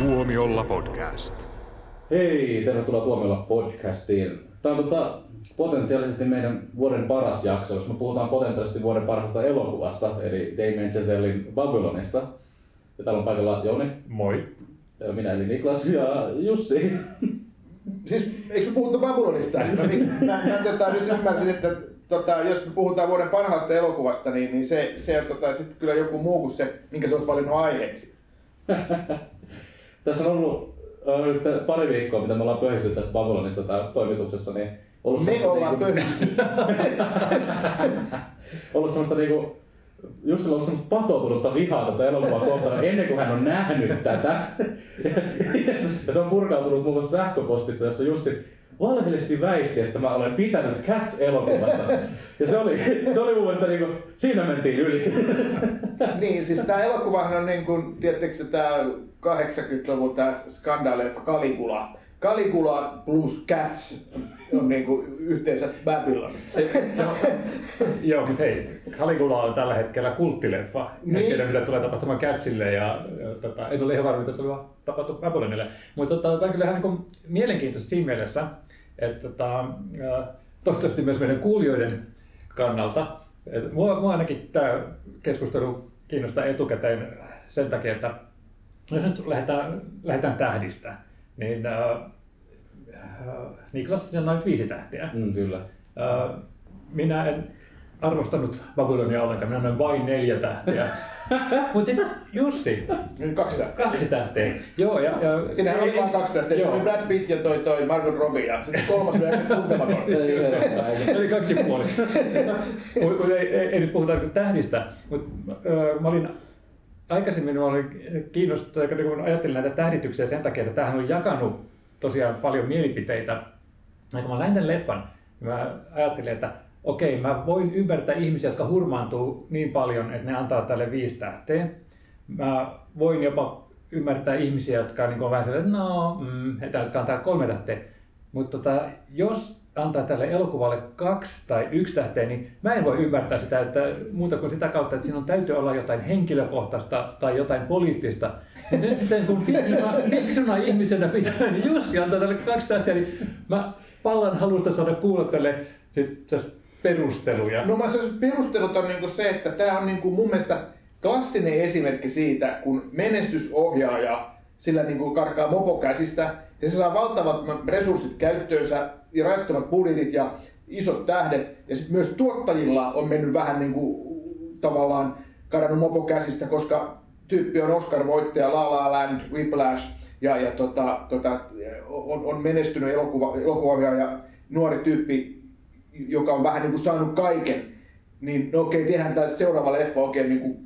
Tuomiolla podcast. Hei, tervetuloa Tuomiolla podcastiin. Tämä on tota, potentiaalisesti meidän vuoden paras jakso, jos me puhutaan potentiaalisesti vuoden parhaasta elokuvasta, eli Damien Chazellein Babylonista. Ja täällä on paikalla Jouni, Moi. ja minä eli Niklas ja Jussi. Siis eikö me puhuttu Babylonista? No, niin, mä, mä tota, nyt ymmärsin, että tota, jos me puhutaan vuoden parhaasta elokuvasta, niin, niin se, se on tota, sitten kyllä joku muu kuin se, minkä sä oot valinnut aiheeksi. Tässä on ollut äh, nyt pari viikkoa, mitä me ollaan pöhisty tästä Babylonista täällä toimituksessa, niin ollut Me ollaan niinku- pöhysty. ollut semmoista niinku, Jussilla on ollut semmoista patoutunutta vihaa tätä elokuvaa kohtaan ennen kuin hän on nähnyt tätä. Ja se on purkautunut muun muassa sähköpostissa, jossa Jussi valheellisesti väitti, että mä olen pitänyt Cats-elokuvasta. Ja se oli, se oli mun mielestä niinku, siinä mentiin yli. niin, siis tämä elokuvahan on niin kuin, tiedättekö tämä 80-luvun tämä skandaalileffa Caligula. Caligula plus Cats on niin kuin yhteensä Babylon. Joo, joo mutta hei, Caligula on tällä hetkellä kulttileffa. En Niin. tiedä, mitä tulee tapahtumaan Catsille ja, ja tota, en ole ihan varma, mitä tulee tapahtumaan Babylonille. Mutta tota, tämä on kyllä ihan niin mielenkiintoista siinä mielessä, että tota, toivottavasti myös meidän kuulijoiden kannalta. Et mua, mua ainakin tämä keskustelu kiinnostaa etukäteen sen takia, että jos nyt lähdetään, lähdetään tähdistä, niin äh, Niklas sanoi nyt viisi tähtiä. Mm, kyllä. Äh, minä en arvostanut Babylonia ollenkaan, minä annoin vain neljä tähtiä. Mutta sitten Jussi, Niin kaksi tähteä. kaksi tähteä. Joo, ja, ja Siinähän oli vain kaksi tähteä. Se oli Brad Pitt ja toi, toi Margot Robbie ja sitten kolmas oli tuntematon. Eli kaksi puoli. Mut, mut ei, ei, ei, nyt puhuta tähdistä, mutta mä olin aikaisemmin mä olin kiinnostunut, kun ajattelin näitä tähdityksiä sen takia, että tämähän on jakanut tosiaan paljon mielipiteitä. Ja kun mä näin tämän leffan, niin mä ajattelin, että okei, mä voin ymmärtää ihmisiä, jotka hurmaantuu niin paljon, että ne antaa tälle viisi tähteä. Mä voin jopa ymmärtää ihmisiä, jotka niin on vähän sellainen, että no, mm, että antaa kolme tähteä. Mutta tota, jos antaa tälle elokuvalle kaksi tai yksi tähteä, niin mä en voi ymmärtää sitä, että muuta kuin sitä kautta, että siinä on täytyy olla jotain henkilökohtaista tai jotain poliittista. Nyt sitten kun fiksuna, fiksuna ihmisenä pitää, niin Jussi antaa tälle kaksi tähteä, niin mä pallan halusta saada kuulla tälle sit perusteluja. No mä sanoisin, perustelut on niinku se, että tämä on niinku mun mielestä klassinen esimerkki siitä, kun menestysohjaaja sillä niinku karkaa mopo käsistä ja se saa valtavat resurssit käyttöönsä ja rajattomat budjetit ja isot tähdet ja sitten myös tuottajilla on mennyt vähän niinku tavallaan karannut mopo käsistä, koska tyyppi on Oscar-voittaja, La La Land, Whiplash ja, ja tota, tota, on, on menestynyt elokuva, elokuvaohjaaja, nuori tyyppi, joka on vähän niin kuin saanut kaiken, niin no okei, tehdään tämä seuraava leffa oikein niin kuin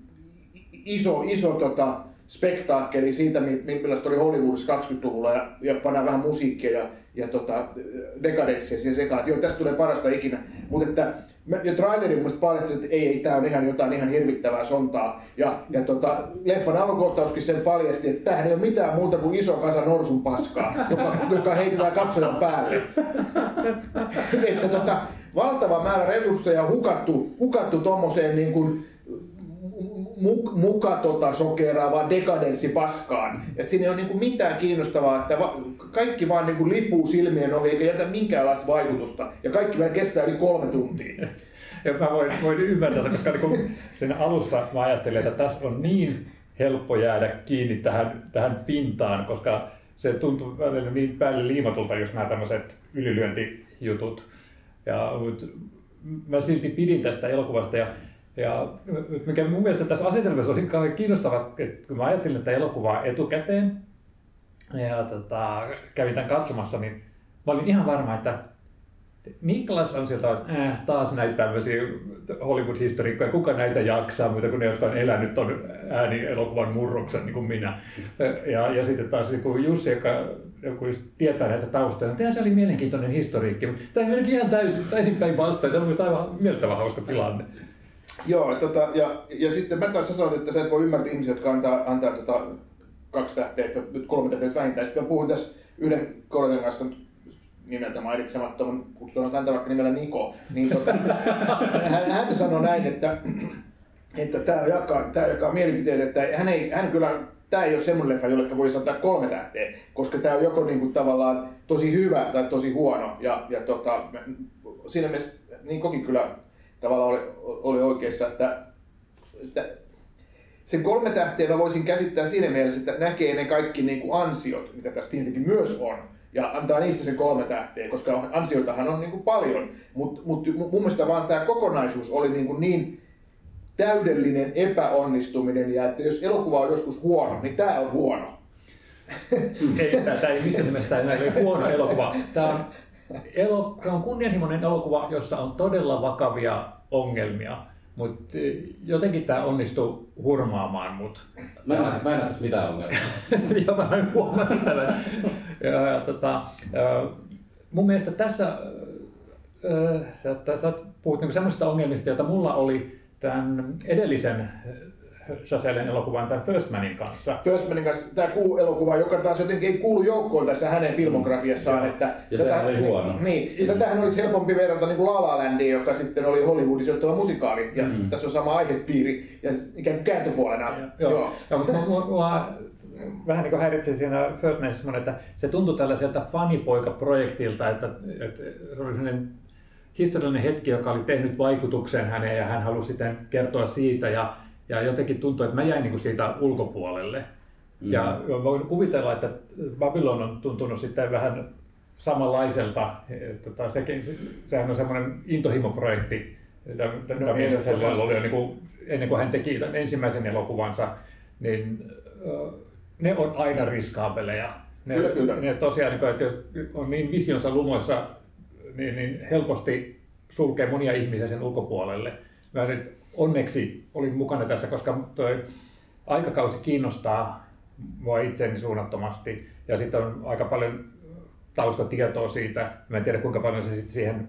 iso, iso tota, spektaakkeli siitä, mi- mi- millaista oli Hollywoodissa 20-luvulla ja, ja pannaan vähän musiikkia ja, ja tota, dekadenssia siihen sekaan, että joo, tästä tulee parasta ikinä. Mutta että ja traileri mun paljasti, että ei, ei, tämä on ihan jotain ihan hirvittävää sontaa. Ja, ja tota, leffan alkukohtauskin sen paljasti, että tämähän ei ole mitään muuta kuin iso kasa norsun paskaa, joka, joka heitetään katsojan päälle. että tota, valtava määrä resursseja hukattu, hukattu tuommoiseen niin kuin muk, muka tota sokeraavaan dekadenssipaskaan. Et siinä ei ole niinku mitään kiinnostavaa, että va, kaikki vaan niinku lipuu silmien ohi eikä jätä minkäänlaista vaikutusta. Ja kaikki vielä kestää yli kolme tuntia. Ja mä voin, voin ymmärtää, koska niin siinä alussa mä ajattelin, että tässä on niin helppo jäädä kiinni tähän, tähän pintaan, koska se tuntuu välillä niin päälle liimatulta, jos nämä tämmöiset ylilyöntijutut. Ja, mut mä silti pidin tästä elokuvasta ja ja mikä mun mielestä tässä asetelmassa oli kauhean kiinnostavaa, että kun mä ajattelin tätä elokuvaa etukäteen ja tota, kävin tämän katsomassa, niin mä olin ihan varma, että Niklas on sieltä, että äh, taas näitä tämmöisiä Hollywood-historiikkoja, kuka näitä jaksaa, muuta kuin ne, jotka on elänyt ton äänielokuvan murroksen, niin kuin minä. Ja, ja sitten taas niin kuin Jussi, joka, joka just tietää näitä taustoja, mutta se oli mielenkiintoinen historiikki. Tämä menikin ihan täysin, täysin päin vastaan, tämä on aivan mieltävä hauska tilanne. Joo, tota, ja, ja sitten mä taas sanoin, että sä et voi ymmärtää ihmisiä, jotka antaa, antaa tota, kaksi tähteä, että nyt kolme tähteä vähintään. Sitten mä puhuin tässä yhden kollegan kanssa nimeltä mainitsemattoman, kutsutaan häntä vaikka nimellä Niko, niin tota, hän, hän sanoi näin, että, että tämä jakaa, tämä jakaa mielipiteet, että hän, ei, hän kyllä tämä ei ole semmoinen leffa, jolle voi antaa kolme tähteä, koska tämä on joko niin kuin tavallaan tosi hyvä tai tosi huono. Ja, ja tota, siinä mielessä niin kokin kyllä tavallaan oli, oli oikeassa, että, että sen kolme tähteä mä voisin käsittää siinä mielessä, että näkee ne kaikki niin kuin ansiot, mitä tässä tietenkin myös on, ja antaa niistä sen kolme tähteä, koska ansioitahan on niin kuin paljon, mutta mut, mun mielestä vaan tämä kokonaisuus oli niin, kuin niin täydellinen epäonnistuminen, ja että jos elokuva on joskus huono, niin tämä on huono. ei, tämä ei missään nimessä tämä ei ole huono elokuva. Tämä on, elo, tämä on kunnianhimoinen elokuva, jossa on todella vakavia ongelmia. Mutta jotenkin tämä onnistuu hurmaamaan mut. Mä en, mä en näe tässä mitään ongelmia. ja mä en huomannut tämän. ja, ja, tota, mun mielestä tässä, että sä puhut niinku semmoisista ongelmista, joita mulla oli tämän edellisen Chazellen elokuvan tämän First Manin kanssa. First Manin kanssa tämä kuu elokuva, joka taas jotenkin ei kuulu joukkoon tässä hänen filmografiassaan. Mm. Että ja tätä, se oli huono. Niin, mm. tätähän olisi helpompi verrata niin kuin La La Landiin, joka sitten oli Hollywoodissa johtava musikaali. Ja mm. tässä on sama aihepiiri ja ikään kuin kääntöpuolena. Ja, joo. joo. joo mutta mua, mua, vähän niin kuin häiritsi siinä First Manissa, että se tuntui tällaiselta fanipoika-projektilta, että, että se oli sellainen historiallinen hetki, joka oli tehnyt vaikutuksen häneen ja hän halusi sitten kertoa siitä. Ja ja jotenkin tuntuu, että mä jäin niin siitä ulkopuolelle. Mm. Ja voin kuvitella, että Babylon on tuntunut sitten vähän samanlaiselta. Tota, sekin, sehän on semmoinen intohimoprojekti. No, oli niin kuin, ennen kuin hän teki ensimmäisen elokuvansa, niin ne on aina riskaapeleja. Ne, kyllä, kyllä. ne tosiaan, niin että jos on niin visionsa lumoissa, niin, niin helposti sulkee monia ihmisiä sen ulkopuolelle. Mä nyt onneksi olin mukana tässä, koska toi aikakausi kiinnostaa mua itseni suunnattomasti ja sitten on aika paljon taustatietoa siitä. Mä en tiedä kuinka paljon se sitten siihen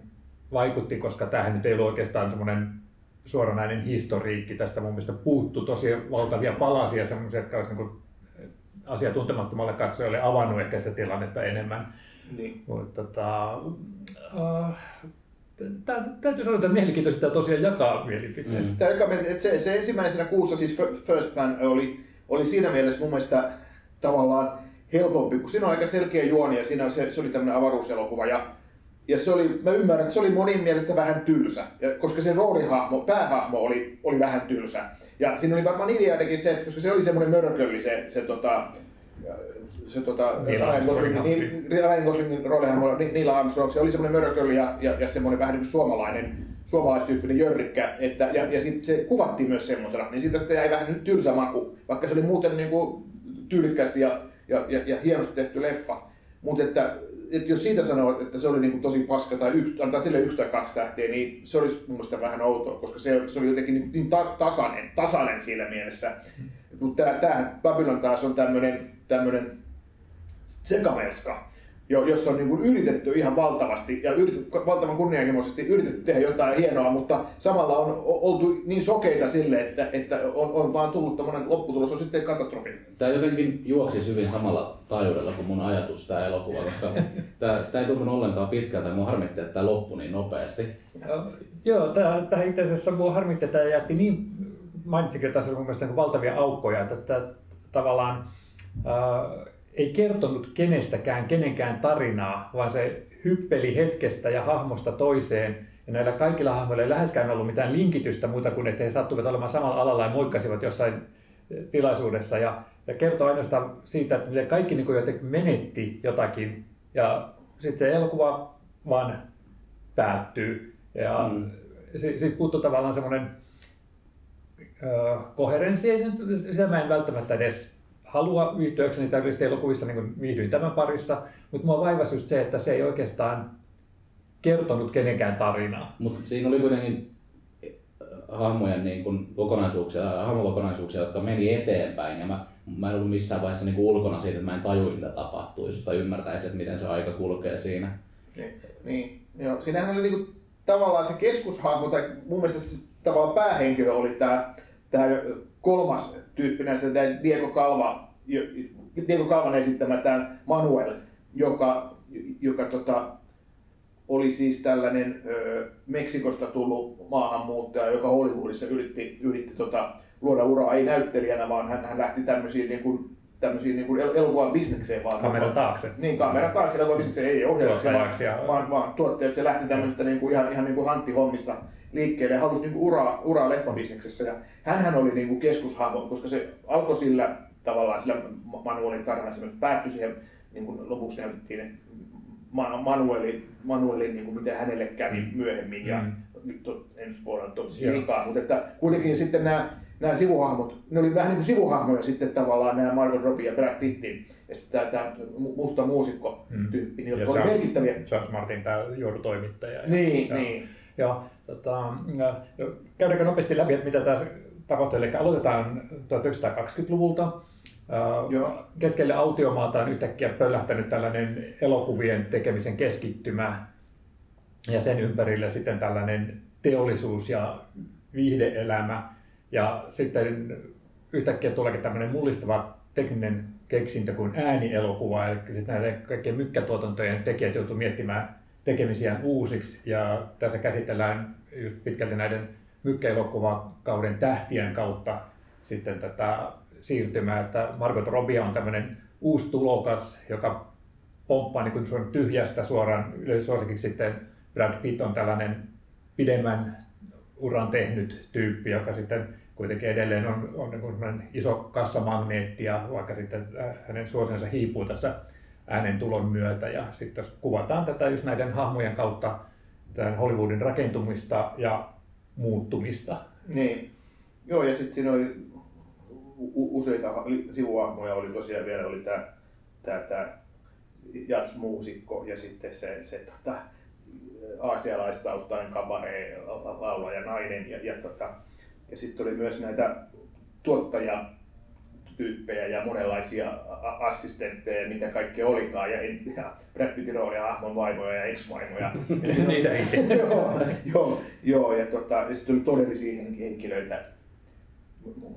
vaikutti, koska tämähän nyt ei ollut oikeastaan semmoinen suoranainen historiikki. Tästä mun mielestä puuttu tosi valtavia palasia, semmoisia, jotka olisi niin asiantuntemattomalle katsojalle avannut ehkä sitä tilannetta enemmän. Niin. Mutta, tota, uh, täytyy sanoa, että mielenkiintoista tosiaan jakaa mielipiteitä. Mm. Tämä, se, se, ensimmäisenä kuussa, siis First Man, oli, oli siinä mielessä mun mielestä tavallaan helpompi, kun siinä on aika selkeä juoni ja siinä se, se oli tämmöinen avaruuselokuva. Ja, ja se oli, mä ymmärrän, että se oli monin mielestä vähän tylsä, ja koska se roolihahmo, päähahmo oli, oli vähän tylsä. Ja siinä oli varmaan ideakin se, että koska se oli semmoinen mörkölli se, se tota, se tota, Ryan Goslingin, niin, Ryan Goslingin roolihahmo Neil Armstrong, se oli semmoinen mörköli ja, ja, ja semmoinen vähän niin kuin suomalainen, suomalaistyyppinen jörrikkä, että, ja, ja sit se kuvattiin myös semmoisena, niin siitä sitten jäi vähän nyt tylsä maku, vaikka se oli muuten niin kuin tyylikkästi ja, ja, ja, ja hienosti tehty leffa. Mutta että, että jos siitä sanoo, että se oli niin kuin tosi paska tai yksi, antaa sille yksi tai kaksi tähteä, niin se olisi mun mielestä vähän outoa, koska se, se oli jotenkin niin, niin ta, tasainen, tasainen siinä mielessä. Mutta tämä Babylon taas on tämmöinen tämmöinen sekamelska, jossa on niin kuin yritetty ihan valtavasti ja yritetty, valtavan kunnianhimoisesti yritetty tehdä jotain hienoa, mutta samalla on oltu niin sokeita sille, että, että on, on vaan tullut tämmöinen lopputulos on sitten katastrofi. Tämä jotenkin juoksi hyvin samalla taajuudella kuin mun ajatus tämä elokuva, koska tämä, tämä ei tuntunut ollenkaan pitkältä ja mua harmitti, että tämä loppui niin nopeasti. Joo, tämä, tämä itse asiassa mua harmitti, että tämä jätti niin, mainitsikin, että tässä on mun mielestä niin valtavia aukkoja, että, että tavallaan äh, ei kertonut kenestäkään kenenkään tarinaa, vaan se hyppeli hetkestä ja hahmosta toiseen. Ja näillä kaikilla hahmoilla ei läheskään ollut mitään linkitystä muuta kuin, että he sattuivat olemaan samalla alalla ja moikkasivat jossain tilaisuudessa. Ja, ja kertoo ainoastaan siitä, että miten kaikki niin jotenkin menetti jotakin. Ja sitten se elokuva vaan päättyy. Ja mm. sitten puuttuu tavallaan semmoinen koherenssi, sitä mä en välttämättä edes halua viihtyäkseni täydellisesti elokuvissa, niin kuin viihdyin tämän parissa, mutta mua vaivasi just se, että se ei oikeastaan kertonut kenenkään tarinaa. Mutta siinä oli kuitenkin äh, hahmojen niin kuin kokonaisuuksia, hahmokokonaisuuksia, jotka meni eteenpäin. Ja mä, mä en ollut missään vaiheessa niin kuin ulkona siitä, että mä en tajuisi, mitä tapahtuisi tai ymmärtäisi, että miten se aika kulkee siinä. Niin, niin. Joo. Siinähän oli niin kuin, tavallaan se keskushahmo, tai mun mielestä se tavallaan päähenkilö oli tämä, tämä kolmas tyyppi näistä, tämä Diego Calva, Diego Calvan esittämä tämä Manuel, joka, joka tota, oli siis tällainen ö, Meksikosta tullut maahanmuuttaja, joka Hollywoodissa yritti, yritti tota, luoda uraa ei näyttelijänä, vaan hän, hän lähti tämmöisiin niin kuin, tämmöisiin niin elokuvan bisnekseen. Vaan, Kameran taakse. Niin, kamera taakse elokuvan bisnekseen, ei ohjaajaksi, vaan, ja- vaan, vaan tuottajaksi. Se lähti tämmöisestä niin kuin, ihan, ihan niin kuin hanttihommista liikkeelle ja halusi niin kuin uraa, uraa leffabisneksessä. Ja hänhän oli niin kuin keskushahmo, koska se alkoi sillä tavallaan sillä Manuelin mutta päättyi siihen niin kuin lopuksi näytettiin, että Ma- Manueli, Manueli niin kuin miten hänelle kävi myöhemmin ja Mm. nyt to, en spoilaa tosi liikaa, mutta että kuitenkin sitten nämä, nämä sivuhahmot, ne oli vähän niin kuin sivuhahmoja sitten tavallaan nämä Margot Robbie ja Brad Pittin ja sitten tämä, tämä musta muusikko Mm. tyyppi, niin Ja jotka oli merkittäviä. Charles Martin, tämä joulutoimittaja. Ja- Niin, Joo. niin. Joo, tota, ja käydäänkö nopeasti läpi, että mitä tässä tapahtui. Eli aloitetaan 1920-luvulta. Ää, Joo. Keskelle autiomaata on yhtäkkiä pöllähtänyt tällainen elokuvien tekemisen keskittymä ja sen ympärillä sitten tällainen teollisuus ja viihdeelämä. Ja sitten yhtäkkiä tuleekin tämmöinen mullistava tekninen keksintö kuin äänielokuva, eli sitten näiden kaikkien mykkätuotantojen tekijät joutuu miettimään tekemisiään uusiksi, ja tässä käsitellään just pitkälti näiden mykkäelokuvakauden tähtien kautta sitten tätä siirtymää, että Margot Robbie on tämmöinen uusi tulokas, joka pomppaa niin kuin tyhjästä suoraan yleisösuosikiksi sitten Brad Pitt on tällainen pidemmän uran tehnyt tyyppi, joka sitten kuitenkin edelleen on, on niin kuin iso kassamagneetti ja vaikka sitten äh, hänen suosionsa hiipuu tässä äänen tulon myötä ja sitten kuvataan tätä just näiden hahmojen kautta tämän Hollywoodin rakentumista ja muuttumista. Niin. Joo, ja sitten siinä oli useita sivuhahmoja, oli tosiaan vielä oli tämä tää, tää jats-muusikko ja sitten se, se tota, aasialaistaustainen kabare laulaja nainen ja, ja, tota, ja sitten oli myös näitä tuottajatyyppejä ja monenlaisia assistentteja, mitä kaikkea olikaan. Ja, ja Brad Pittin hahmon vaimoja ja ex-vaimoja. Niitä ei. Joo, joo, joo, ja, tota, ja sitten oli todellisia hen- henkilöitä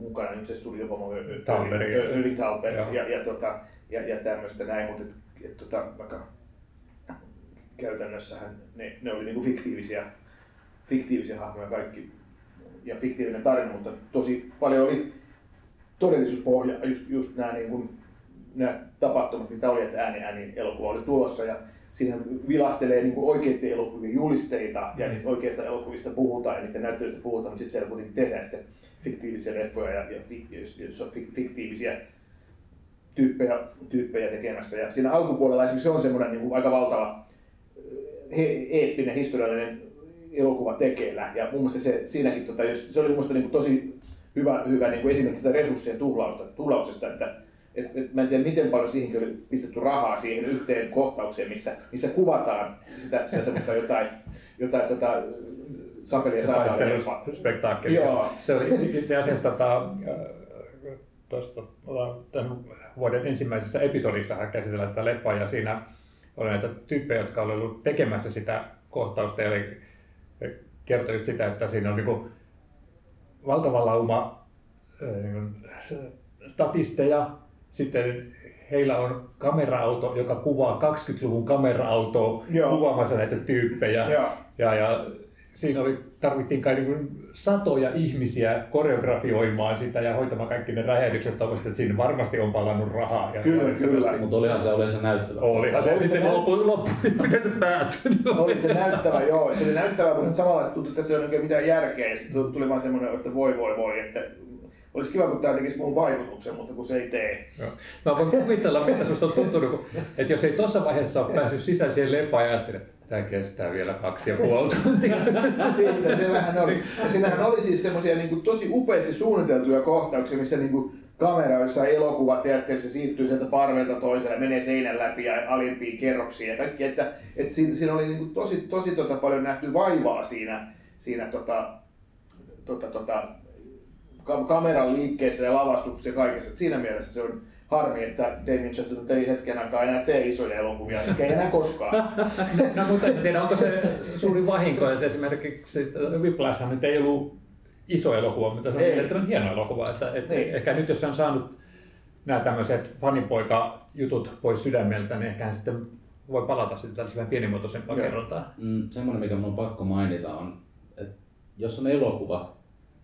mukana, niin se tuli jopa Thalberg. Irving Thalberg Joo. ja, ja, tota, ja, ja tämmöistä näin, mutta et, et, tota, vaikka käytännössähän ne, ne oli niinku fiktiivisiä, fiktiivisiä hahmoja kaikki ja fiktiivinen tarina, mutta tosi paljon oli todellisuuspohja, just, just nämä, niin kuin, nämä tapahtumat, mitä oli, että ääni ääni elokuva oli tulossa ja siinä vilahtelee niin oikeiden elokuvien julisteita ja Mm. niistä oikeista elokuvista puhutaan ja niiden näyttelyistä puhutaan, mutta sitten siellä kuitenkin tehdään sitten fiktiivisiä leffoja ja, ja, fiktiivisiä tyyppejä, tyyppejä tekemässä. Ja siinä alkupuolella esimerkiksi on semmoinen niin aika valtava he, eeppinen historiallinen elokuva tekeillä. Ja mun mielestä se, siinäkin, tota, jos, se oli mun mielestä niin kuin tosi hyvä, hyvä niin kuin esimerkki sitä resurssien tuhlausta, tuhlauksesta, että et, et, mä en tiedä miten paljon siihenkin oli pistetty rahaa siihen yhteen kohtaukseen, missä, missä kuvataan sitä, sitä semmoista jotain, jotain tota, sapelia saadaan. taisteluspektaakkeli. Joo. Se oli itse asiassa tota, tuosta, tämän vuoden ensimmäisessä episodissa käsitellään tätä leffaa ja siinä oli näitä tyyppejä, jotka olivat ollut tekemässä sitä kohtausta ja oli- kertoi just sitä, että siinä on niin valtava lauma äh, niin statisteja, sitten heillä on kamera-auto, joka kuvaa 20-luvun kamera-autoa Joo. kuvaamassa näitä tyyppejä. Joo. Ja, ja siinä oli, tarvittiin kai niin satoja ihmisiä koreografioimaan sitä ja hoitamaan kaikki ne räjähdykset että siinä varmasti on palannut rahaa. Ja Kyllä, kyllä. Mutta olihan se yleensä näyttävä. Olihan se, Oli se nä- loppu, loppu, miten se päättyi. Oli se näyttävä, joo. Se oli näyttävä, mutta samalla se tuntui, että tässä ei ole mitään järkeä. Sitten tuli vaan semmoinen, että voi voi voi, että olisi kiva, kun tämä tekisi muun vaikutuksen, mutta kun se ei tee. Joo. Mä voin kuvitella, mitä susta on tuntunut, että jos ei tuossa vaiheessa ole päässyt sisään siihen leffaan ja ajattelee, että tämä kestää vielä kaksi ja puoli tuntia. Siitä se vähän oli. Ja siinähän oli siis semmoisia niin tosi upeasti suunniteltuja kohtauksia, missä niin kuin kamera jossain elokuvateatterissa siirtyy sieltä parvelta toiselle, menee seinän läpi ja alimpiin kerroksiin ja kaikki. Että, että siinä, siinä oli niin kuin tosi, tosi tota paljon nähty vaivaa siinä, siinä tota, tota, tota, ka- kameran liikkeessä ja lavastuksessa ja kaikessa. Et siinä mielessä se on harmi, että Damien Chazelle nyt ei hetken aikaa enää tee isoja elokuvia, eikä ei enää koskaan. No mutta en tiedä, onko se suuri vahinko, että esimerkiksi Whiplashhan nyt ei ollut iso elokuva, mutta se on Ei. mielestäni hieno elokuva. Että, että Niin. Ehkä nyt jos se on saanut nämä tämmöiset fanipoika-jutut pois sydämeltä, niin ehkä sitten voi palata sitten tällaiseen vähän pienimuotoisempaan kerrontaan. Mm, semmoinen, mikä mun on pakko mainita on, että jos on elokuva,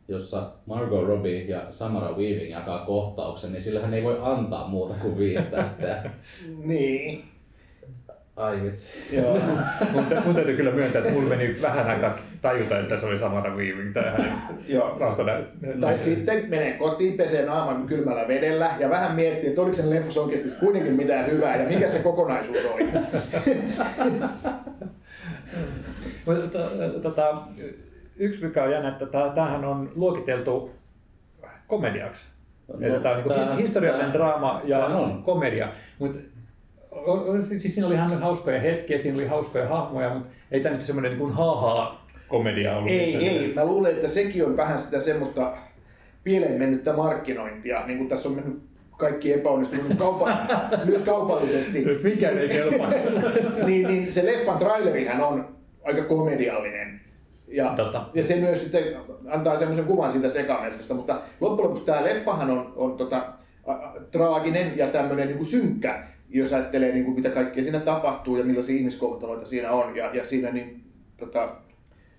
jossa Margot Robbie ja Samara Weaving jakaa kohtauksen, niin sillähän ei voi antaa muuta kuin viisi tähteä. Niin. Ai vitsi. Joo. mun, mun täytyy kyllä myöntää, että mulla meni vähän aikaa tajuta, että se oli Samara Weaving tai hänen Joo. Tai sitten menee kotiin, pesee naaman kylmällä vedellä ja vähän miettii, että oliko sen leffassa oikeasti kuitenkin mitään hyvää ja mikä se kokonaisuus oli. Mutta, tota, yksi mikä on jännä, että tämähän on luokiteltu komediaksi. No, Että tämä on niin tää- historiallinen tää- draama ja tää on. komedia. Mutta siis siinä oli ihan hauskoja hetkiä, siinä oli hauskoja hahmoja, mutta ei tämä nyt semmoinen niin haha komedia ollut. Ei, ei. nimessä. Mä luulen, että sekin on vähän sitä semmoista pieleen mennyttä markkinointia, niin kuin tässä on mennyt kaikki epäonnistunut kaupa, myös kaupallisesti. Mikään ei kelpaa. niin, niin se leffan trailerihän on aika komediallinen. Ja, Totta. ja se myös sitten antaa semmoisen kuvan siitä sekamelskasta, mutta loppujen lopuksi tämä leffahan on, on tota, traaginen ja tämmöinen niin synkkä, jos ajattelee niin kuin mitä kaikkea siinä tapahtuu ja millaisia ihmiskohtaloita siinä on. Ja, ja siinä niin, tota,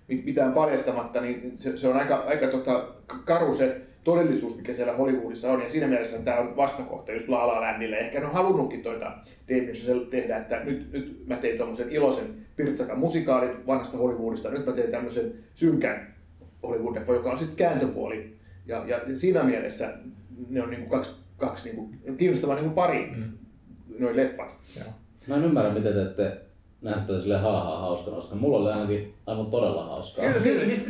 mit- mitään paljastamatta, niin se, se on aika, aika tota, karu se todellisuus, mikä siellä Hollywoodissa on. Ja siinä mielessä tämä on vastakohta just La La Landille. Ehkä ne on halunnutkin toita Chazelle tehdä, että nyt, nyt mä teen tuommoisen iloisen pirtsakan musikaalin vanhasta Hollywoodista. Nyt mä teen tämmöisen synkän hollywood joka on sitten kääntöpuoli. Ja, ja siinä mielessä ne on niinku kaksi, kaksi niinku, kiinnostava niinku pari, mm. noin leffat. Joo. Mä en ymmärrä, miten te ette nähnyt tätä silleen haa hauskana, koska mulla oli ainakin aivan todella hauskaa. Kyllä, kyllä. Siis,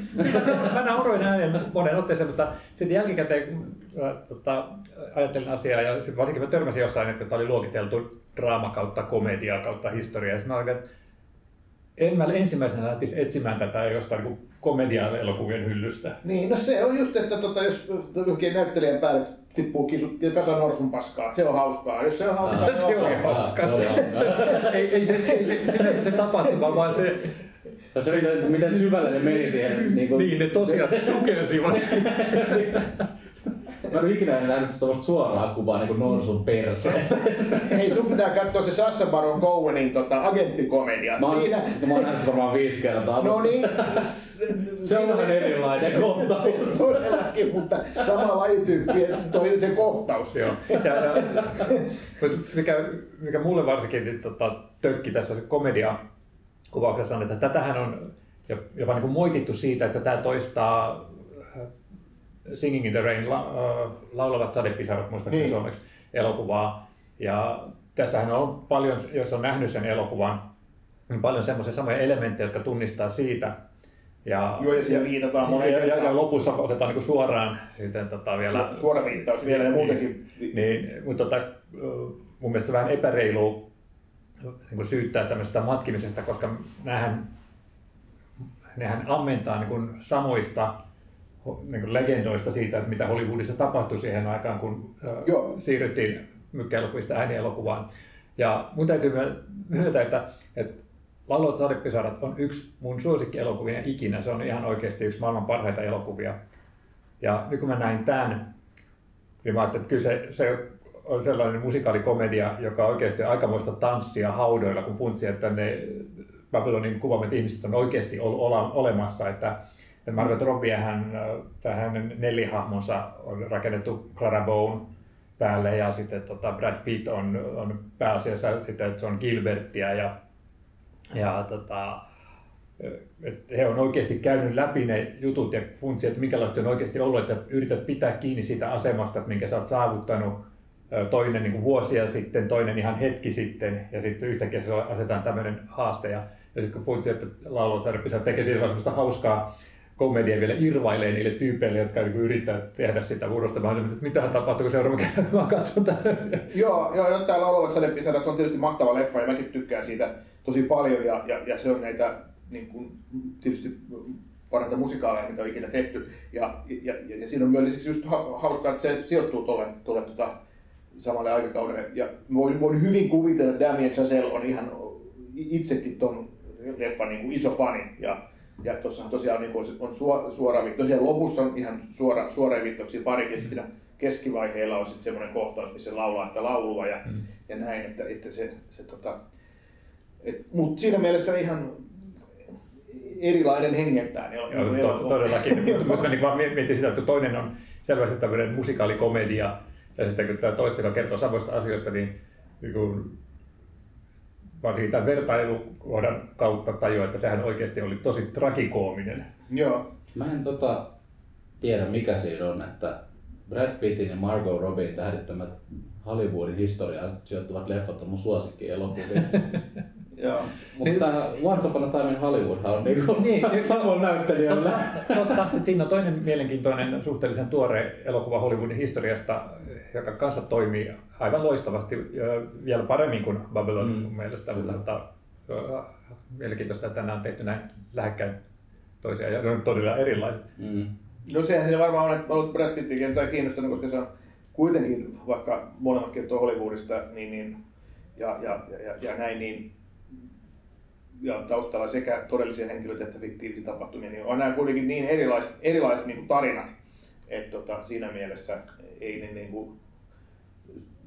mä, nauroin ääneen monen otteeseen, mutta sitten jälkikäteen kun äh, tota, ajattelin asiaa ja sit varsinkin mä törmäsin jossain, että tämä oli luokiteltu draama kautta komedia kautta historia. Ja sit mä en mä ensimmäisenä lähtisi etsimään tätä jostain niin komedia-elokuvien hyllystä. Niin, no se on just, että tota, jos jokin näyttelijän päälle tippuu kisu, kasa norsun paskaa, se on hauskaa. Jos se on hauskaa, Se niin oli on. Se oli hauskaa. ei, ei, se, ei se, se, se tapahtuma, vaan se, Ja se, miten, miten syvälle ne meni siihen. Niin, kuin, niin ne tosiaan sukelsivat. Mä en ole ikinä nähnyt tuollaista suoraa kuvaa niin norsun perseestä. Hei, sun pitää katsoa se Sassa Baron Cohenin tota, agenttikomedia. Mä oon, Siinä, mä oon nähnyt varmaan viisi kertaa. no niin, Se on vähän erilainen kohtaus. todellakin, mutta sama lajityyppi, toi se kohtaus. Joo. Ja, mikä, mikä mulle varsinkin niin, tota, tökki tässä komedia kuvauksessa on, että tätähän on jopa niin kuin moitittu siitä, että tämä toistaa Singing in the Rain, la, äh, laulavat sadepisarat muistaakseni Niin. suomeksi elokuvaa. Ja tässähän on paljon, jos on nähnyt sen elokuvan, niin paljon semmoisia samoja elementtejä, jotka tunnistaa siitä. Ja, Joo, ja siinä viitataan moneen ja, ja, ja lopussa otetaan niin suoraan sitten, tota, vielä Su- Suora viittaus vielä ja muutenkin. niin, mutta tota, mun mielestä se vähän epäreilu niin kuin syyttää tämmöisestä matkimisesta, koska näähän, nehän ammentaa niin kuin samoista niin kuin legendoista siitä, että mitä Hollywoodissa tapahtui siihen aikaan, kun Joo. siirryttiin mykkäelokuvista äänielokuvaan. Ja mun täytyy myö- myöntää, että, että Laulavat sadepisarat on yksi mun suosikkielokuvia ikinä. Se on ihan oikeasti yksi maailman parhaita elokuvia. Ja nyt kun mä näin tämän, niin mä ajattelin, että kyllä se, se on sellainen musikaalikomedia, joka oikeasti on aikamoista tanssia haudoilla, kun funtsi, että ne Babylonin kuvaamat ihmiset on oikeasti ollut olemassa. Että, että Margot Robbie, hän, hänen nelihahmonsa on rakennettu Clara Bone päälle ja sitten tota Brad Pitt on, on pääasiassa sitten John Gilbertia ja, ja tota, et he on oikeasti käynyt läpi ne jutut ja funtsi, että minkälaista se on oikeasti ollut, että sä yrität pitää kiinni siitä asemasta, että minkä sä oot saavuttanut toinen niin kuin vuosia sitten, toinen ihan hetki sitten ja sitten yhtäkkiä se asetetaan tämmöinen haaste ja, ja sitten kun funtsi, että sarjapisa tekee siitä hauskaa komedia vielä irvailee niille tyypeille, jotka niin yrittää tehdä sitä vuorosta. Mä olin, että mitä tapahtuu, kun seuraava kerran mä katson tämän. Joo, joo no, täällä olevat sadepisarat on tietysti mahtava leffa ja mäkin tykkään siitä tosi paljon ja, ja, ja se on näitä niin kuin, tietysti parhaita musikaaleja, mitä on ikinä tehty. Ja, ja, ja, ja siinä on myös lisäksi just ha- hauskaa, että se sijoittuu tuolle, tuolle tota, samalle aikakaudelle. Ja voin, voin hyvin kuvitella, että Damien Chazelle on ihan itsekin ton leffan niin iso fani. Ja, ja tuossahan tosiaan niin kuin on suora, suora tosiaan lopussa on ihan suora, suoria viittauksia parikin, sitten siinä keskivaiheella on sitten semmoinen kohtaus, missä se laulaa sitä laulua ja, mm. ja näin, että, että se, se tota, et, mutta siinä mielessä ihan erilainen hengeltään. Joo, elokuva. to, todellakin. Mutta niin vaan mietin sitä, että kun toinen on selvästi tämmöinen musikaalikomedia, ja sitten kun tämä toista, joka kertoo samoista asioista, niin, niin kun, varsinkin tämän vertailukohdan kautta tajua, että sehän oikeasti oli tosi trakikoominen. Joo. Mä en tota, tiedä mikä siinä on, että Brad Pittin ja Margot Robbie tähdittämät Hollywoodin historiaan sijoittuvat leffat on mun suosikki elokuvia. Joo. Mutta Once Upon a Time in Hollywood on niinku Niin, niin, samoin näyttelijöillä. Totta, totta. että Siinä on toinen mielenkiintoinen, suhteellisen tuore elokuva Hollywoodin historiasta, joka kanssa toimii aivan loistavasti, vielä paremmin kuin Babylon Mm. mun mielestä. Kyllä. Mutta, mielenkiintoista, että nämä on tehty näin lähekkäin toisiaan ja ne on todella erilaiset. Mm. No sehän siinä varmaan on, että ollut Brad Pittikin tai kiinnostunut, koska se on kuitenkin, vaikka molemmat kertoo Hollywoodista, niin, niin ja, ja, ja, ja, näin, niin ja taustalla sekä todellisia henkilöitä että fiktiivisiä tapahtumia, niin on nämä kuitenkin niin erilaiset, erilaiset niin kuin tarinat, että tota, siinä mielessä ei ne niin kuin,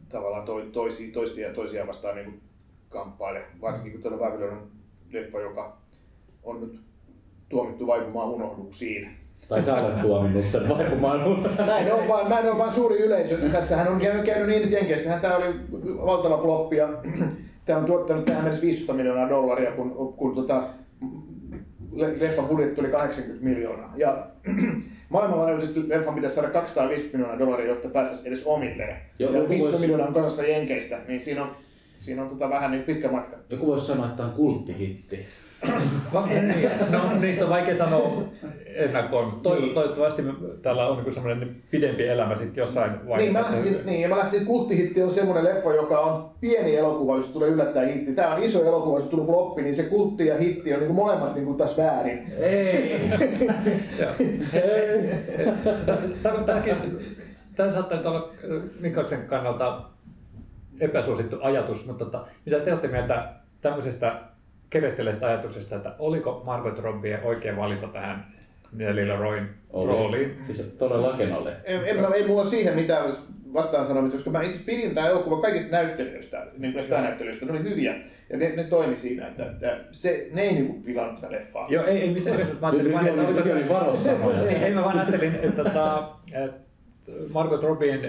tavallaan to, toisia, toisia, toisiaan vastaan niin kuin kamppaile, varsinkin kun tuolla Babylon on leffa, joka on nyt tuomittu vaipumaan unohduksiin. Tai sä olet tuominnut sen vaipumaan. Näin on vaan, näin on vaan suuri yleisö. Tässähän on käynyt, käynyt niin, että Jenkeissähän tämä oli valtava floppi ja tämä on tuottanut tähän mennessä 500 miljoonaa dollaria, kun, kun tota, leffan budjetti oli 80 miljoonaa. Ja maailmanlaajuisesti leffan pitäisi saada 250 miljoonaa dollaria, jotta päästäisiin edes omilleen. Joo, ja joku 500 vois- miljoonaa on kasassa Jenkeistä, niin siinä on, siinä on tota vähän niin pitkä matka. Joku voisi sanoa, että tämä on kulttihitti. No, niistä on vaikea sanoa ennakkoon. Toiv- toivottavasti täällä on niin semmoinen pidempi elämä sitten jossain Niin, mä vaiheessa. lähtisin, niin, ja mä lähtisin, kulttihitti on semmoinen leffa, joka on pieni elokuva, jos tulee yllättäen hitti. Tämä on iso elokuva, jos tulee floppi, niin se kultti ja hitti on niin molemmat niin kuin taas väärin. Ei! Tämä- saattaa olla Mikkaksen kannalta epäsuosittu ajatus, mutta tota, mitä te olette mieltä tämmöisestä keretteleistä ajatuksesta, että oliko Margot Robbie oikea valinta tähän Nelly Royn rooliin? Siis todellakin oli. En, en, mä- ei mulla ole siihen mitään vastaan sanomista, koska mä itse pidin tämän elokuvan kaikista näyttelijöistä, niin myös päänäyttelijöistä, ne oli hyviä ja ne, ne toimi siinä, että, että se, ne ei niinku pilannut tätä leffaa. Joo, ei, ei missään nimessä. Mä Nyt ajattelin nyt että nyt niin varosanoja. Ei, mä vaan ajattelin, että, tota, että Margot Robin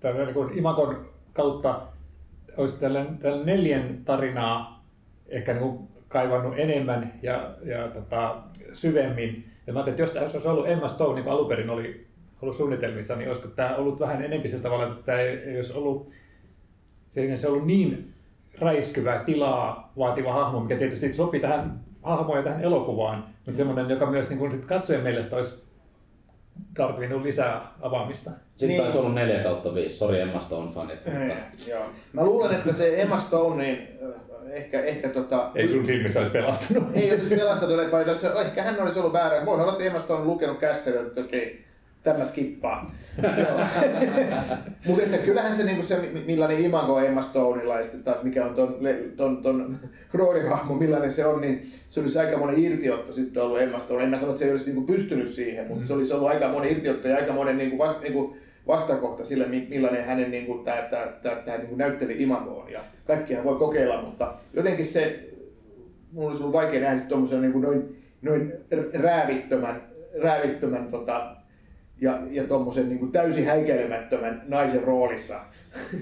tällä niin kuin Imagon kautta olisi tällainen neljän tarinaa ehkä niin kuin kaivannut enemmän ja, ja tota, syvemmin. Ja mä ajattelin, että jos tämä olisi ollut Emma Stone, niin kuin alun perin oli ollut suunnitelmissa, niin olisiko tämä ollut vähän enempi sillä tavalla, että tämä ei, ei olisi ollut, se ollut niin räiskyvä, tilaa vaativa hahmo, mikä tietysti sopii tähän hahmoon ja tähän elokuvaan, mutta semmoinen, joka myös niin kuin sit katsojen mielestä olisi tarvinnut lisää avaamista. Sitten Niin. taisi ollut 4 kautta 5. Sori Emma Stone fanit. Mutta... Ei, Joo. Mä luulen, että se Emma Stone, niin äh, ehkä, ehkä tota, Ei sun silmissä olisi pelastanut. ei olisi pelastanut leffa, tässä, ehkä hän olisi ollut väärä. Voi olla, että Emma Stone on lukenut kässäriä, että okei, tämä skippaa. Mutta että kyllähän se, niinku se, mi- millainen imago Emma Stoneilla ja sitten taas mikä on ton, ton, ton roolihahmo, millainen se on, niin se olisi aika monen irtiotto sitten ollut Emma Stone. En mä sano, että se ei olisi niinku pystynyt siihen, mutta se olisi ollut aika monen irtiotto ja aika monen niinku vast, niinku vastakohta sille, mi- millainen hänen niinku, tää, tää, tää, tää, niinku näytteli imago on. Ja kaikkihan voi kokeilla, mutta jotenkin se, mun olisi ollut vaikea nähdä tuommoisen niin noin, noin räävittömän, räävittömän tota, ja, ja tuommoisen niin täysin häikäilemättömän naisen roolissa.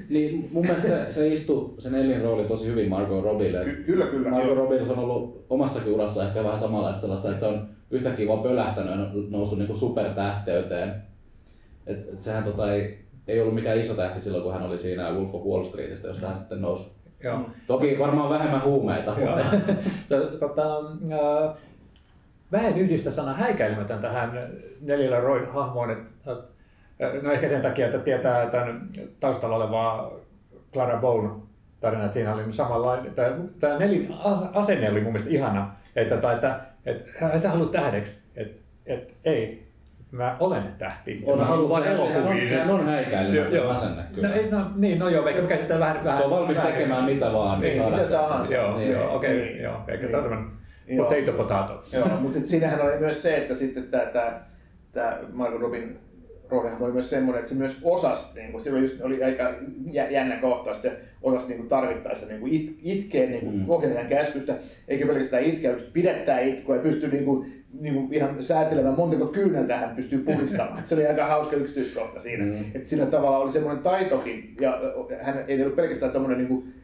Niin, mun mielestä se, se istui sen Ellin rooli tosi hyvin Margot Robbille. Ky- kyllä, kyllä. Margot. Robbie on ollut omassakin urassa ehkä vähän samanlaista sellaista, että se on yhtäkkiä vaan pölähtänyt ja noussut niinku supertähteyteen. Et, et sehän tota ei, ei ollut mikään iso tähti silloin, kun hän oli siinä Wolf of Wall Streetistä, josta hän sitten nousi. Joo. Toki varmaan vähemmän huumeita, Joo. mutta tota, ää, mä en yhdistä sana häikäilemätön tähän Nelillä Royn hahmoon. Että, no ehkä sen takia, että tietää tämän taustalla olevaa Clara Bone tarina, että siinä oli samanlainen. Tämä, tämä Nelin as- asenne oli mun mielestä ihana, että, tai, että, että hän- sä haluat tähdeksi, että, että ei, mä olen tähti. on, mä haluan vain sehän, sehän, on, elokuviin. on häikäilemätön Joo. asenne kyllä. No, ei, no, niin, no joo, ehkä me käsitellään vähän, vähän se on valmis vähän- tekemään mitä vaan, niin, Niin, saada mitä tahansa. Joo, Niin. joo, okei, Niin. joo, ehkä Niin. Tämmöinen Joo. potato potato. Joo, mutta siinähän oli myös se, että sitten tämä, tämä, tämä Margot Robin roolihan oli myös semmoinen, että se myös osasi, niin kuin, silloin just oli aika jä- jännä kohtaus, että se osasi niin kuin tarvittaessa niin kuin it, itkeä niin kuin Mm. ohjaajan käskystä, eikä pelkästään itkeä, vaan pidättää itkua ja pystyy niin kuin, niin kuin ihan säätelemään montako kyyneltä hän pystyy pudistamaan. se oli aika hauska yksityiskohta siinä. Mm. Että sillä tavalla oli semmoinen taitokin, ja hän ei ollut pelkästään tommonen niin kuin,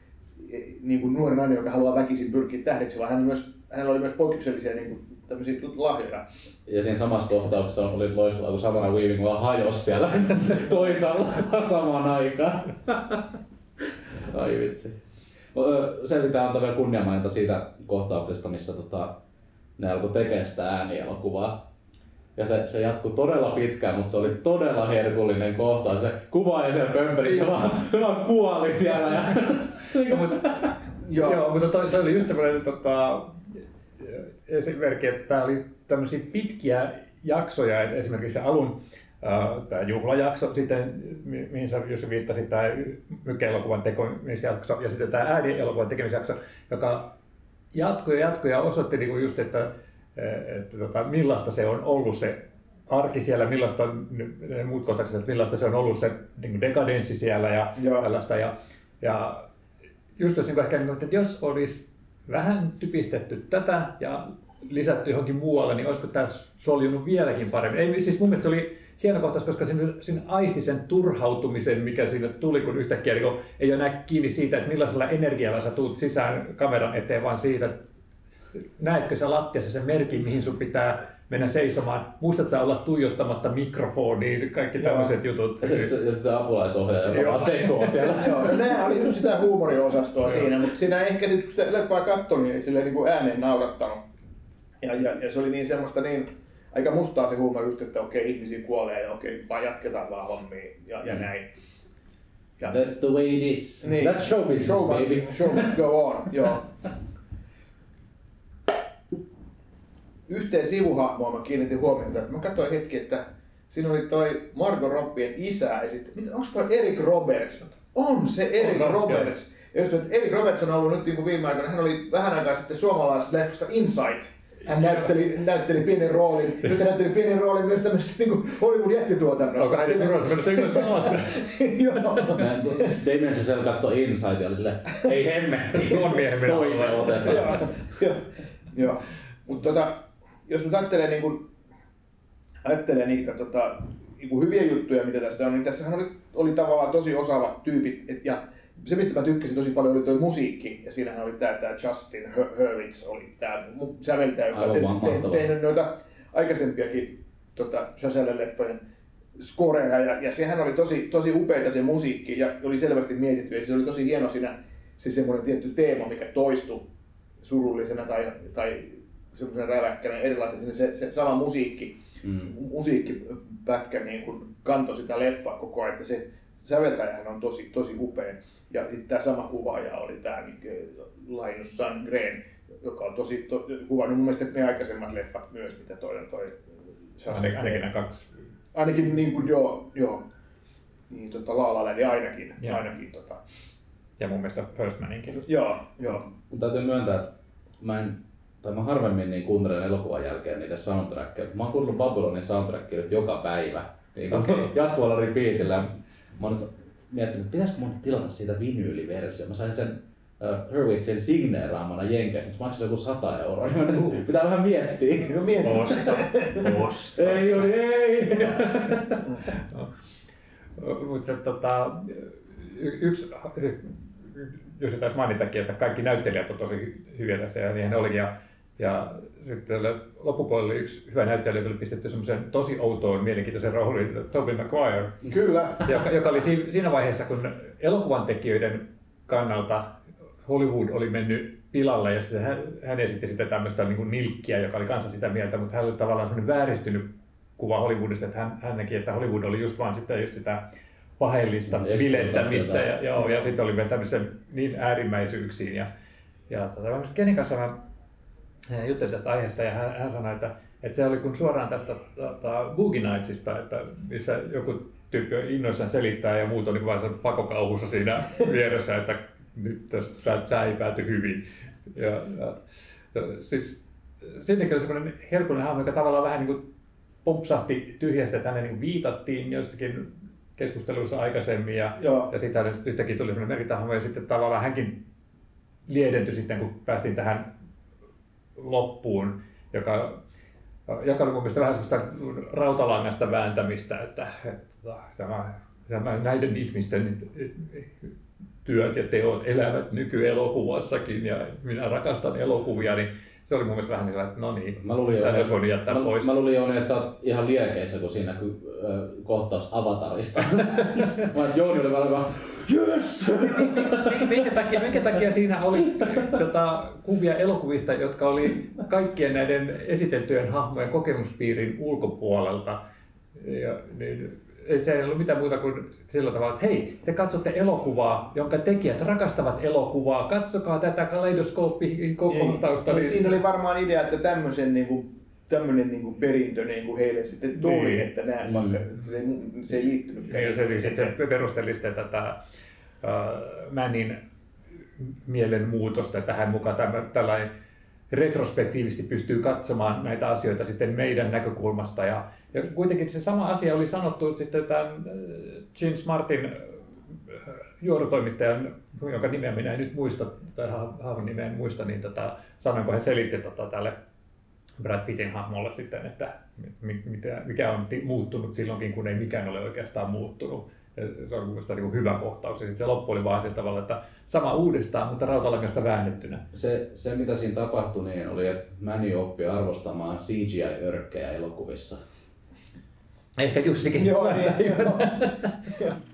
niin kuin nuori nainen, joka haluaa väkisin pyrkiä tähdeksi, vaan hän myös, hänellä oli myös poikkeuksellisia niin kuin, tämmöisiä lahjoja. Ja siinä samassa kohtauksessa oli loistavaa, kun samana Weaving vaan hajosi siellä toisaalla samaan aikaan. Ai vitsi. Pitää antaa vielä kunniamaininta siitä kohtauksesta, missä tota, ne alkoi tekemään sitä äänielokuvaa. Ja se, se jatkui todella pitkään, mutta se oli todella herkullinen kohtaus. Se kuvaaja siellä pömpelissä vaan, se vaan kuoli siellä. Ja, No, mutta, Joo. joo. mutta toi, toi oli just semmoinen tota, esimerkki, että tämä oli tämmöisiä pitkiä jaksoja, että esimerkiksi se alun tämä juhlajakso, sitten, mi- mihin sä Jussi viittasit, tämä mykkäelokuvan tekemisjakso ja sitten tämä äänielokuvan tekemisjakso, joka jatkoi ja jatkoi ja osoitti niinku just, että, että tota, millaista se on ollut se arki siellä, millaista ne muut kohtaukset, että millaista se on ollut se niin dekadenssi siellä ja Joo. tällaista. Ja, ja just jos, niin ehkä, niin kuin, että jos olisi vähän typistetty tätä ja lisätty johonkin muualle, niin olisiko tämä soljunut vieläkin paremmin. Ei, siis mun mielestä se oli hieno kohtaus, koska siinä, siinä aisti sen turhautumisen, mikä siinä tuli, kun yhtäkkiä niin ei ole enää kiinni siitä, että millaisella energialla sä tuut sisään kameran eteen, vaan siitä, näetkö sä lattiassa sen merkin, mihin sun pitää mennä seisomaan. Muistat sä olla tuijottamatta mikrofoniin, kaikki tämmöiset jutut. ja se, apulaisohjaaja, joka sekoo siellä. Joo, no nämä oli just sitä huumoriosastoa siinä, mutta siinä ehkä sit, kun sitä leffaa katsoi, niin ei sille niin ääneen naurattanut. Ja, ja, ja, se oli niin semmoista niin, aika mustaa se huumori just, että okei, ihmisiä kuolee ja okei, vaan jatketaan vaan hommia ja, ja Mm. näin. Ja, That's the way it is. Niin. That's show business, show, baby. Show must go on, joo. Yhteen sivuhahmoon mä kiinnitin huomiota, että mä katsoin hetki, että siinä oli toi Margot Robbien isä ja sitten, onko toi Eric Roberts? On se Eric On, Roberts. Ja just, että Eric Roberts on ollut nyt niin kuin viime aikoina, hän oli vähän aikaa sitten suomalaisessa leffassa Insight. Hän näytteli, näytteli pienen roolin, nyt hän näytteli pienen roolin myös tämmöisessä niin Hollywood jättituotannossa. Onko Sillä- Rosa mennyt sen kanssa? Joo. Damien Chazelle katsoi Inside ja oli silleen, ei hemmetti, On miehen minä toime olen. otetaan. Joo, joo, joo. Mutta tota, jos nyt ajattelee, niin kun, ajattelee niitä tota, niin kun hyviä juttuja, mitä tässä on, niin tässähän oli, oli tavallaan tosi osaavat tyypit. Et, ja se, mistä mä tykkäsin tosi paljon, oli tuo musiikki. Ja siinähän oli tämä, tämä Justin Hur- Hurwitz, oli tämä säveltäjä, joka on tietysti tehnyt, tehnyt noita aikaisempiakin tota, Chazelle-leffojen scoreja, ja, ja sehän oli tosi, tosi upeita se musiikki, ja oli selvästi mietitty, ja se oli tosi hieno siinä se semmoinen tietty teema, mikä toistui surullisena tai, tai semmoisen räväkkänä erilaisen, se, se sama musiikki, Mm. musiikkipätkä niin kuin kantoi sitä leffaa koko ajan, että se säveltäjähän on tosi, tosi upea. Ja sitten tämä sama kuvaaja oli tämä niin, Linus Sandgren, joka on tosi to, kuvannut mun mielestä ne aikaisemmat leffat myös, mitä toi on toi Ainakin, kaksi. ainakin niin kuin, joo, joo. Niin, tota, La La Land ainakin, Joo. ainakin tota, Ja mun mielestä First Maninkin. joo, joo. Mun täytyy myöntää, että mä en, tai mä harvemmin niin kuuntelen elokuvan jälkeen niiden soundtrackia. Mä oon kuunnellut Babylonin soundtrackia nyt joka päivä. Niin okay. jatkuvalla repeatillä. Mä oon nyt miettinyt, että pitäisikö mun tilata siitä vinyyliversio. Mä sain sen uh, Hurwitzin signeeraamana Jenkeissä, mutta se maksoi joku 100 euroa. Niin mä nyt pitää vähän miettiä. No mietin, Osta, osta. ei, oli, ei. Mutta tota, y- yksi, siis, jos taisi mainitakin, että kaikki näyttelijät on tosi hyviä tässä ja niinhän ne olikin. Ja, ja sitten loppupuolella oli yksi hyvä näyttelijä, oli pistetty semmoisen tosi outoon, mielenkiintoisen rooliin, Tobey Maguire, kyllä. joka, joka oli si- siinä vaiheessa, kun elokuvan tekijöiden kannalta Hollywood oli mennyt pilalle ja sitten hän, hän esitti sitä tämmöistä niin kuin nilkkiä, joka oli kanssa sitä mieltä, mutta hän oli tavallaan semmoinen vääristynyt kuva Hollywoodista, että hän, hän näki, että Hollywood oli just vaan sitä, just sitä paheellista Mm, bilettämistä ja, joo, ja sitten oli vetänyt sen niin äärimmäisyyksiin. Ja, ja tota, kenen kanssa mä juttelin tästä aiheesta ja hän, hän sanoi, että, että se oli kun suoraan tästä tota, Boogie Nightsista, että missä joku tyyppi innoissaan selittää ja muut on niin vaan sen pakokauhussa siinä vieressä, että nyt tästä, tämä ei pääty hyvin. Ja, ja, ja siis siinäkin oli semmoinen herkullinen hahmo, joka tavallaan vähän niin kuin pompsahti tyhjästä, että häneen niin viitattiin jossakin keskusteluissa aikaisemmin ja, Joo. ja sitten yhtäkkiä tuli sellainen merkitahmo ja sitten tavallaan hänkin liedentyi sitten, kun päästiin tähän loppuun, joka, joka oli mun mielestä vähän sellaista rautalangasta vääntämistä, että, että tämä, tämä, näiden ihmisten työt ja teot elävät nykyelokuvassakin ja minä rakastan elokuvia, niin se oli mun mielestä vähän sellainen, että no niin, Mä luulin, tämän olisi voinut jättää mä, pois. mä luulin Jouni, että sä oot ihan liekeissä, kun siinä ky, äh, kohtaus Avatarista. mä että Jouni oli vaan yes! minkä, takia, minkä takia siinä oli tota, kuvia elokuvista, jotka oli kaikkien näiden esiteltyjen hahmojen kokemuspiirin ulkopuolelta? Ja, niin, se ei ollut mitään muuta kuin sillä tavalla, että hei, te katsotte elokuvaa, jonka tekijät rakastavat elokuvaa, katsokaa tätä kaleidoskooppi-kohtausta. Niin, siinä oli varmaan idea, että tämmöisen niin kuin, tämmöinen niin kuin perintö niin kuin heille sitten tuli, Niin. että nämä, Mm. vaikka se ei, se ei liittynyt. Ja se, sitten se perusteli sitä tätä äh, Männin mielenmuutosta, että hän mukaan tämä, tällainen retrospektiivisesti pystyy katsomaan näitä asioita sitten meidän näkökulmasta. Ja, ja kuitenkin se sama asia oli sanottu sitten tämän äh, Gene Smartin äh, juorutoimittajan, jonka nimeä minä en nyt muista, tai ha- hahmon nimeä en muista, niin tätä, sanoinko hän selitti tätä tälle Brad Pittin hahmolle sitten, että mikä on muuttunut silloinkin, kun ei mikään ole oikeastaan muuttunut. Ja se on mielestäni niin hyvä kohtaus. Ja se loppu oli vaan sillä tavalla, että sama uudestaan, mutta rautalangasta väännettynä. Se, se, mitä siinä tapahtui, niin oli, että Manny oppi arvostamaan CGI-örkkejä elokuvissa. Ehkä Jussikin. Joo, niin, joo.